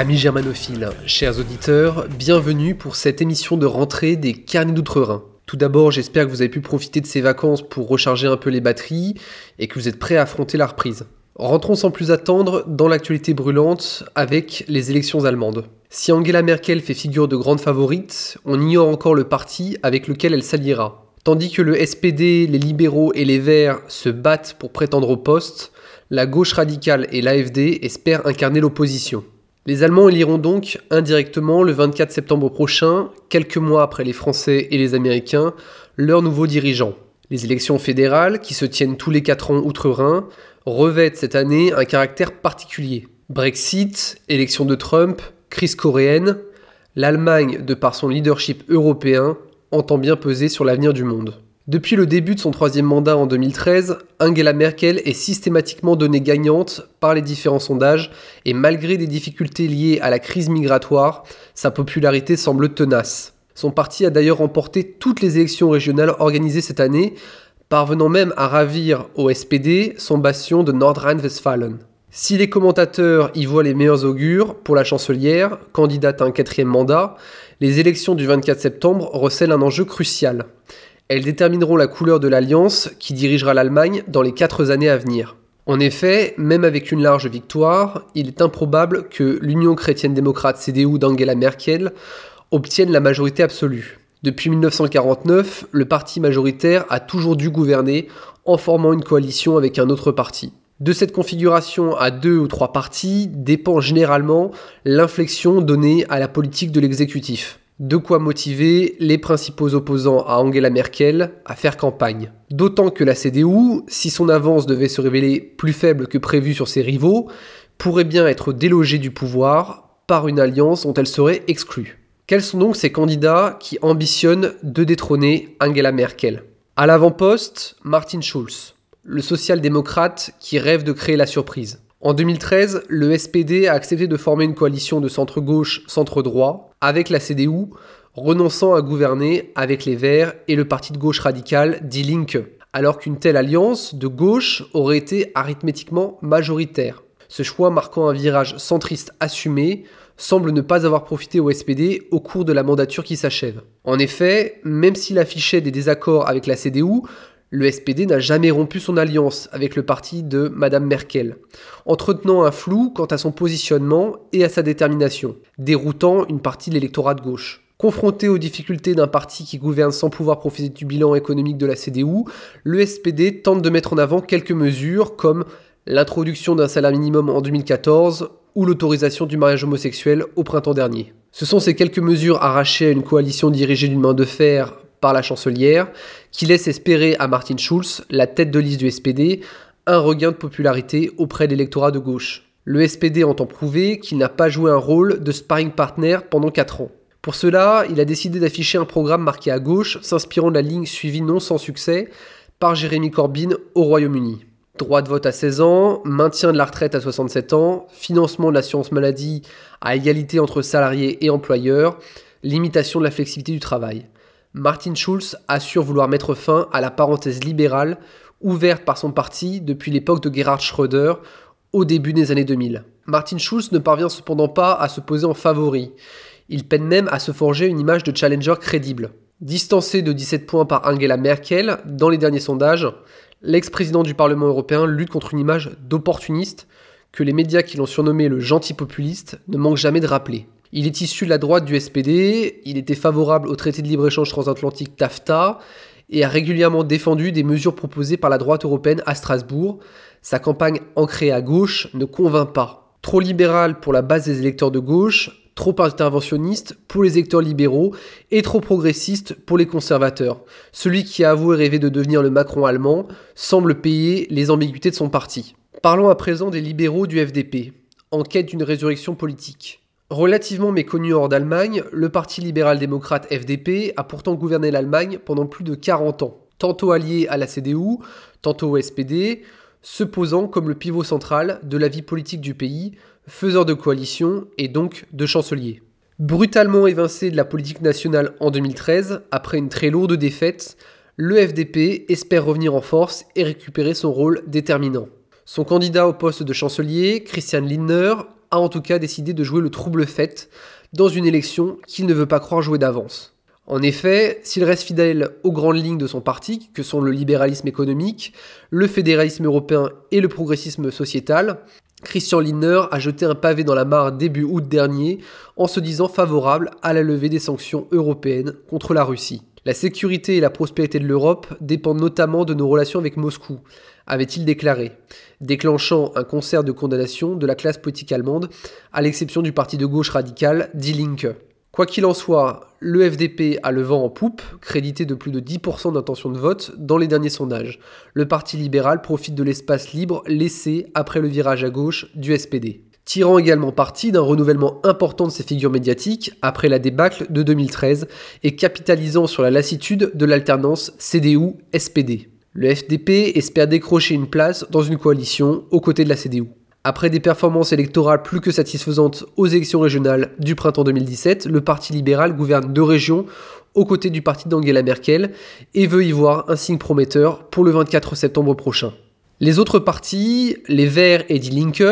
Amis germanophiles, chers auditeurs, bienvenue pour cette émission de rentrée des Carnets d'Outre-Rhin. Tout d'abord, j'espère que vous avez pu profiter de ces vacances pour recharger un peu les batteries et que vous êtes prêts à affronter la reprise. Rentrons sans plus attendre dans l'actualité brûlante avec les élections allemandes. Si Angela Merkel fait figure de grande favorite, on ignore encore le parti avec lequel elle s'alliera. Tandis que le SPD, les libéraux et les Verts se battent pour prétendre au poste, la gauche radicale et l'AFD espèrent incarner l'opposition. Les Allemands éliront donc indirectement le 24 septembre prochain, quelques mois après les Français et les Américains, leurs nouveaux dirigeants. Les élections fédérales, qui se tiennent tous les 4 ans outre-Rhin, revêtent cette année un caractère particulier. Brexit, élection de Trump, crise coréenne, l'Allemagne, de par son leadership européen, entend bien peser sur l'avenir du monde. Depuis le début de son troisième mandat en 2013, Angela Merkel est systématiquement donnée gagnante par les différents sondages et malgré des difficultés liées à la crise migratoire, sa popularité semble tenace. Son parti a d'ailleurs remporté toutes les élections régionales organisées cette année, parvenant même à ravir au SPD son bastion de Nordrhein-Westfalen. Si les commentateurs y voient les meilleurs augures pour la chancelière, candidate à un quatrième mandat, les élections du 24 septembre recèlent un enjeu crucial. Elles détermineront la couleur de l'alliance qui dirigera l'Allemagne dans les quatre années à venir. En effet, même avec une large victoire, il est improbable que l'Union chrétienne démocrate CDU d'Angela Merkel obtienne la majorité absolue. Depuis 1949, le parti majoritaire a toujours dû gouverner en formant une coalition avec un autre parti. De cette configuration à deux ou trois partis dépend généralement l'inflexion donnée à la politique de l'exécutif. De quoi motiver les principaux opposants à Angela Merkel à faire campagne. D'autant que la CDU, si son avance devait se révéler plus faible que prévu sur ses rivaux, pourrait bien être délogée du pouvoir par une alliance dont elle serait exclue. Quels sont donc ces candidats qui ambitionnent de détrôner Angela Merkel? À l'avant-poste, Martin Schulz, le social-démocrate qui rêve de créer la surprise. En 2013, le SPD a accepté de former une coalition de centre-gauche, centre-droit avec la CDU, renonçant à gouverner avec les Verts et le parti de gauche radical Die Linke, alors qu'une telle alliance de gauche aurait été arithmétiquement majoritaire. Ce choix marquant un virage centriste assumé, semble ne pas avoir profité au SPD au cours de la mandature qui s'achève. En effet, même s'il affichait des désaccords avec la CDU, le SPD n'a jamais rompu son alliance avec le parti de Madame Merkel, entretenant un flou quant à son positionnement et à sa détermination, déroutant une partie de l'électorat de gauche. Confronté aux difficultés d'un parti qui gouverne sans pouvoir profiter du bilan économique de la CDU, le SPD tente de mettre en avant quelques mesures comme l'introduction d'un salaire minimum en 2014 ou l'autorisation du mariage homosexuel au printemps dernier. Ce sont ces quelques mesures arrachées à une coalition dirigée d'une main de fer par la chancelière qui laissent espérer à Martin Schulz, la tête de liste du SPD, un regain de popularité auprès de l'électorat de gauche. Le SPD entend prouver qu'il n'a pas joué un rôle de sparring partner pendant 4 ans. Pour cela, il a décidé d'afficher un programme marqué à gauche, s'inspirant de la ligne suivie non sans succès par Jérémy Corbyn au Royaume-Uni. Droit de vote à 16 ans, maintien de la retraite à 67 ans, financement de l'assurance maladie à égalité entre salariés et employeurs, limitation de la flexibilité du travail. Martin Schulz assure vouloir mettre fin à la parenthèse libérale ouverte par son parti depuis l'époque de Gerhard Schröder au début des années 2000. Martin Schulz ne parvient cependant pas à se poser en favori. Il peine même à se forger une image de challenger crédible. Distancé de 17 points par Angela Merkel dans les derniers sondages, l'ex-président du Parlement européen lutte contre une image d'opportuniste que les médias qui l'ont surnommé le gentil populiste ne manquent jamais de rappeler. Il est issu de la droite du SPD, il était favorable au traité de libre-échange transatlantique TAFTA et a régulièrement défendu des mesures proposées par la droite européenne à Strasbourg. Sa campagne ancrée à gauche ne convainc pas. Trop libéral pour la base des électeurs de gauche, trop interventionniste pour les électeurs libéraux et trop progressiste pour les conservateurs. Celui qui a avoué rêver de devenir le Macron allemand semble payer les ambiguïtés de son parti. Parlons à présent des libéraux du FDP, en quête d'une résurrection politique. Relativement méconnu hors d'Allemagne, le Parti libéral-démocrate FDP a pourtant gouverné l'Allemagne pendant plus de 40 ans, tantôt allié à la CDU, tantôt au SPD, se posant comme le pivot central de la vie politique du pays, faiseur de coalition et donc de chancelier. Brutalement évincé de la politique nationale en 2013, après une très lourde défaite, le FDP espère revenir en force et récupérer son rôle déterminant. Son candidat au poste de chancelier, Christian Lindner, a en tout cas décidé de jouer le trouble fait dans une élection qu'il ne veut pas croire jouer d'avance. En effet, s'il reste fidèle aux grandes lignes de son parti, que sont le libéralisme économique, le fédéralisme européen et le progressisme sociétal, Christian Lindner a jeté un pavé dans la mare début août dernier en se disant favorable à la levée des sanctions européennes contre la Russie. La sécurité et la prospérité de l'Europe dépendent notamment de nos relations avec Moscou, avait-il déclaré, déclenchant un concert de condamnation de la classe politique allemande, à l'exception du parti de gauche radical Die Linke. Quoi qu'il en soit, le FDP a le vent en poupe, crédité de plus de 10% d'intention de vote dans les derniers sondages. Le Parti libéral profite de l'espace libre laissé après le virage à gauche du SPD. Tirant également parti d'un renouvellement important de ses figures médiatiques après la débâcle de 2013 et capitalisant sur la lassitude de l'alternance CDU-SPD. Le FDP espère décrocher une place dans une coalition aux côtés de la CDU. Après des performances électorales plus que satisfaisantes aux élections régionales du printemps 2017, le Parti libéral gouverne deux régions aux côtés du parti d'Angela Merkel et veut y voir un signe prometteur pour le 24 septembre prochain. Les autres partis, les Verts et Die Linke,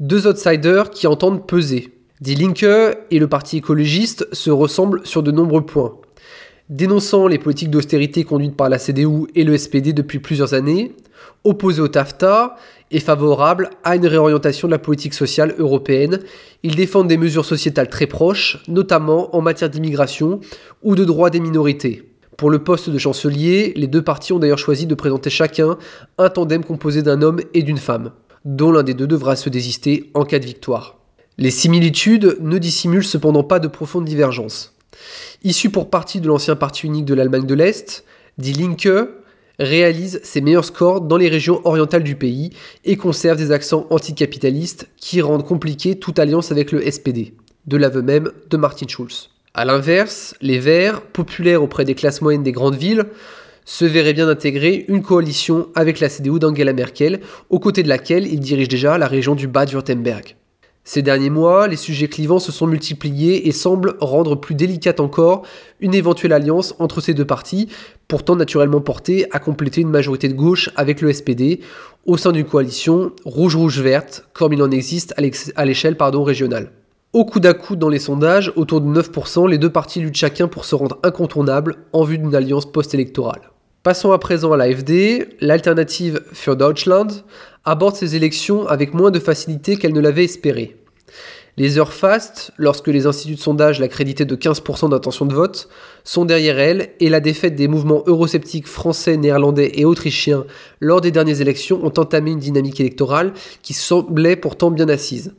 deux outsiders qui entendent peser. Die Linke et le parti écologiste se ressemblent sur de nombreux points. Dénonçant les politiques d'austérité conduites par la CDU et le SPD depuis plusieurs années, opposé au TAFTA et favorable à une réorientation de la politique sociale européenne. Ils défendent des mesures sociétales très proches, notamment en matière d'immigration ou de droits des minorités. Pour le poste de chancelier, les deux partis ont d'ailleurs choisi de présenter chacun un tandem composé d'un homme et d'une femme, dont l'un des deux devra se désister en cas de victoire. Les similitudes ne dissimulent cependant pas de profondes divergences. Issu pour partie de l'ancien parti unique de l'Allemagne de l'Est, Die Linke réalise ses meilleurs scores dans les régions orientales du pays et conserve des accents anticapitalistes qui rendent compliqué toute alliance avec le SPD, de l'aveu même de Martin Schulz. A l'inverse, les Verts, populaires auprès des classes moyennes des grandes villes, se verraient bien intégrer une coalition avec la CDU d'Angela Merkel, aux côtés de laquelle ils dirigent déjà la région du Bade-Württemberg. Ces derniers mois, les sujets clivants se sont multipliés et semblent rendre plus délicate encore une éventuelle alliance entre ces deux partis, pourtant naturellement portés à compléter une majorité de gauche avec le SPD au sein d'une coalition rouge-rouge-verte, comme il en existe à l'échelle régionale. Au coup à coup dans les sondages, autour de 9%, les deux partis luttent chacun pour se rendre incontournables en vue d'une alliance post-électorale. Passons à présent à l'AFD. L'alternative für Deutschland aborde ces élections avec moins de facilité qu'elle ne l'avait espéré. Les heures fastes, lorsque les instituts de sondage l'accréditaient de 15% d'intention de vote, sont derrière elle et la défaite des mouvements eurosceptiques français, néerlandais et autrichiens lors des dernières élections ont entamé une dynamique électorale qui semblait pourtant bien assise.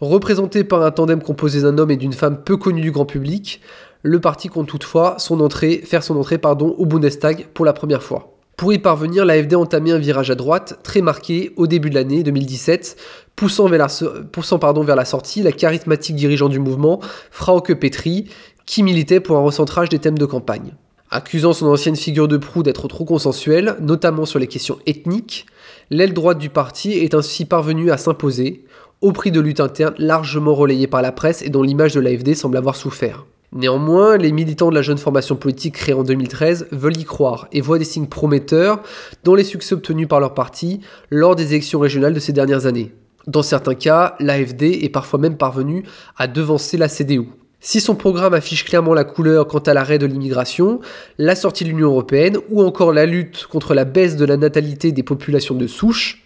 Représenté par un tandem composé d'un homme et d'une femme peu connus du grand public, le parti compte toutefois son entrée, faire son entrée pardon, au Bundestag pour la première fois. Pour y parvenir, l'AFD a entamé un virage à droite très marqué au début de l'année 2017, poussant, vers la, poussant pardon, vers la sortie la charismatique dirigeante du mouvement, Frauke Petri, qui militait pour un recentrage des thèmes de campagne. Accusant son ancienne figure de proue d'être trop consensuelle, notamment sur les questions ethniques, l'aile droite du parti est ainsi parvenue à s'imposer, au prix de luttes internes largement relayées par la presse et dont l'image de l'AFD semble avoir souffert. Néanmoins, les militants de la jeune formation politique créée en 2013 veulent y croire et voient des signes prometteurs dans les succès obtenus par leur parti lors des élections régionales de ces dernières années. Dans certains cas, l'AFD est parfois même parvenu à devancer la CDU. Si son programme affiche clairement la couleur quant à l'arrêt de l'immigration, la sortie de l'Union européenne ou encore la lutte contre la baisse de la natalité des populations de souche,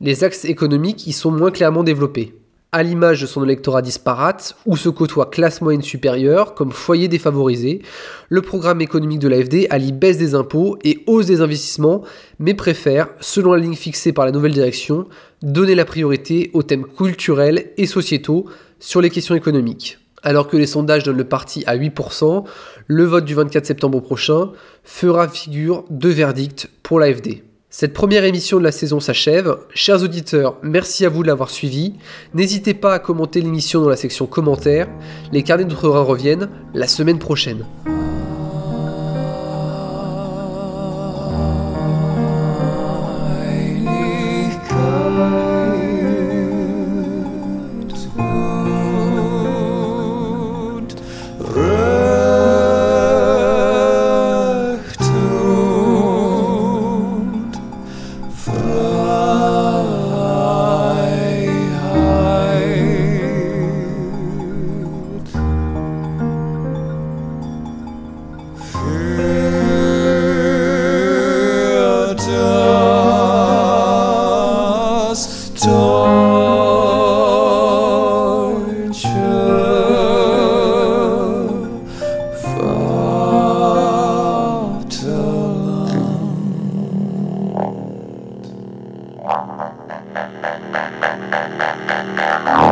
les axes économiques y sont moins clairement développés à l'image de son électorat disparate, où se côtoient classe moyenne supérieure comme foyer défavorisé, le programme économique de l'AFD allie baisse des impôts et hausse des investissements, mais préfère, selon la ligne fixée par la nouvelle direction, donner la priorité aux thèmes culturels et sociétaux sur les questions économiques. Alors que les sondages donnent le parti à 8%, le vote du 24 septembre prochain fera figure de verdict pour l'AFD. Cette première émission de la saison s'achève. Chers auditeurs, merci à vous de l'avoir suivi. N'hésitez pas à commenter l'émission dans la section commentaires. Les carnets d'outre-Rhin reviennent la semaine prochaine.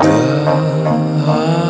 The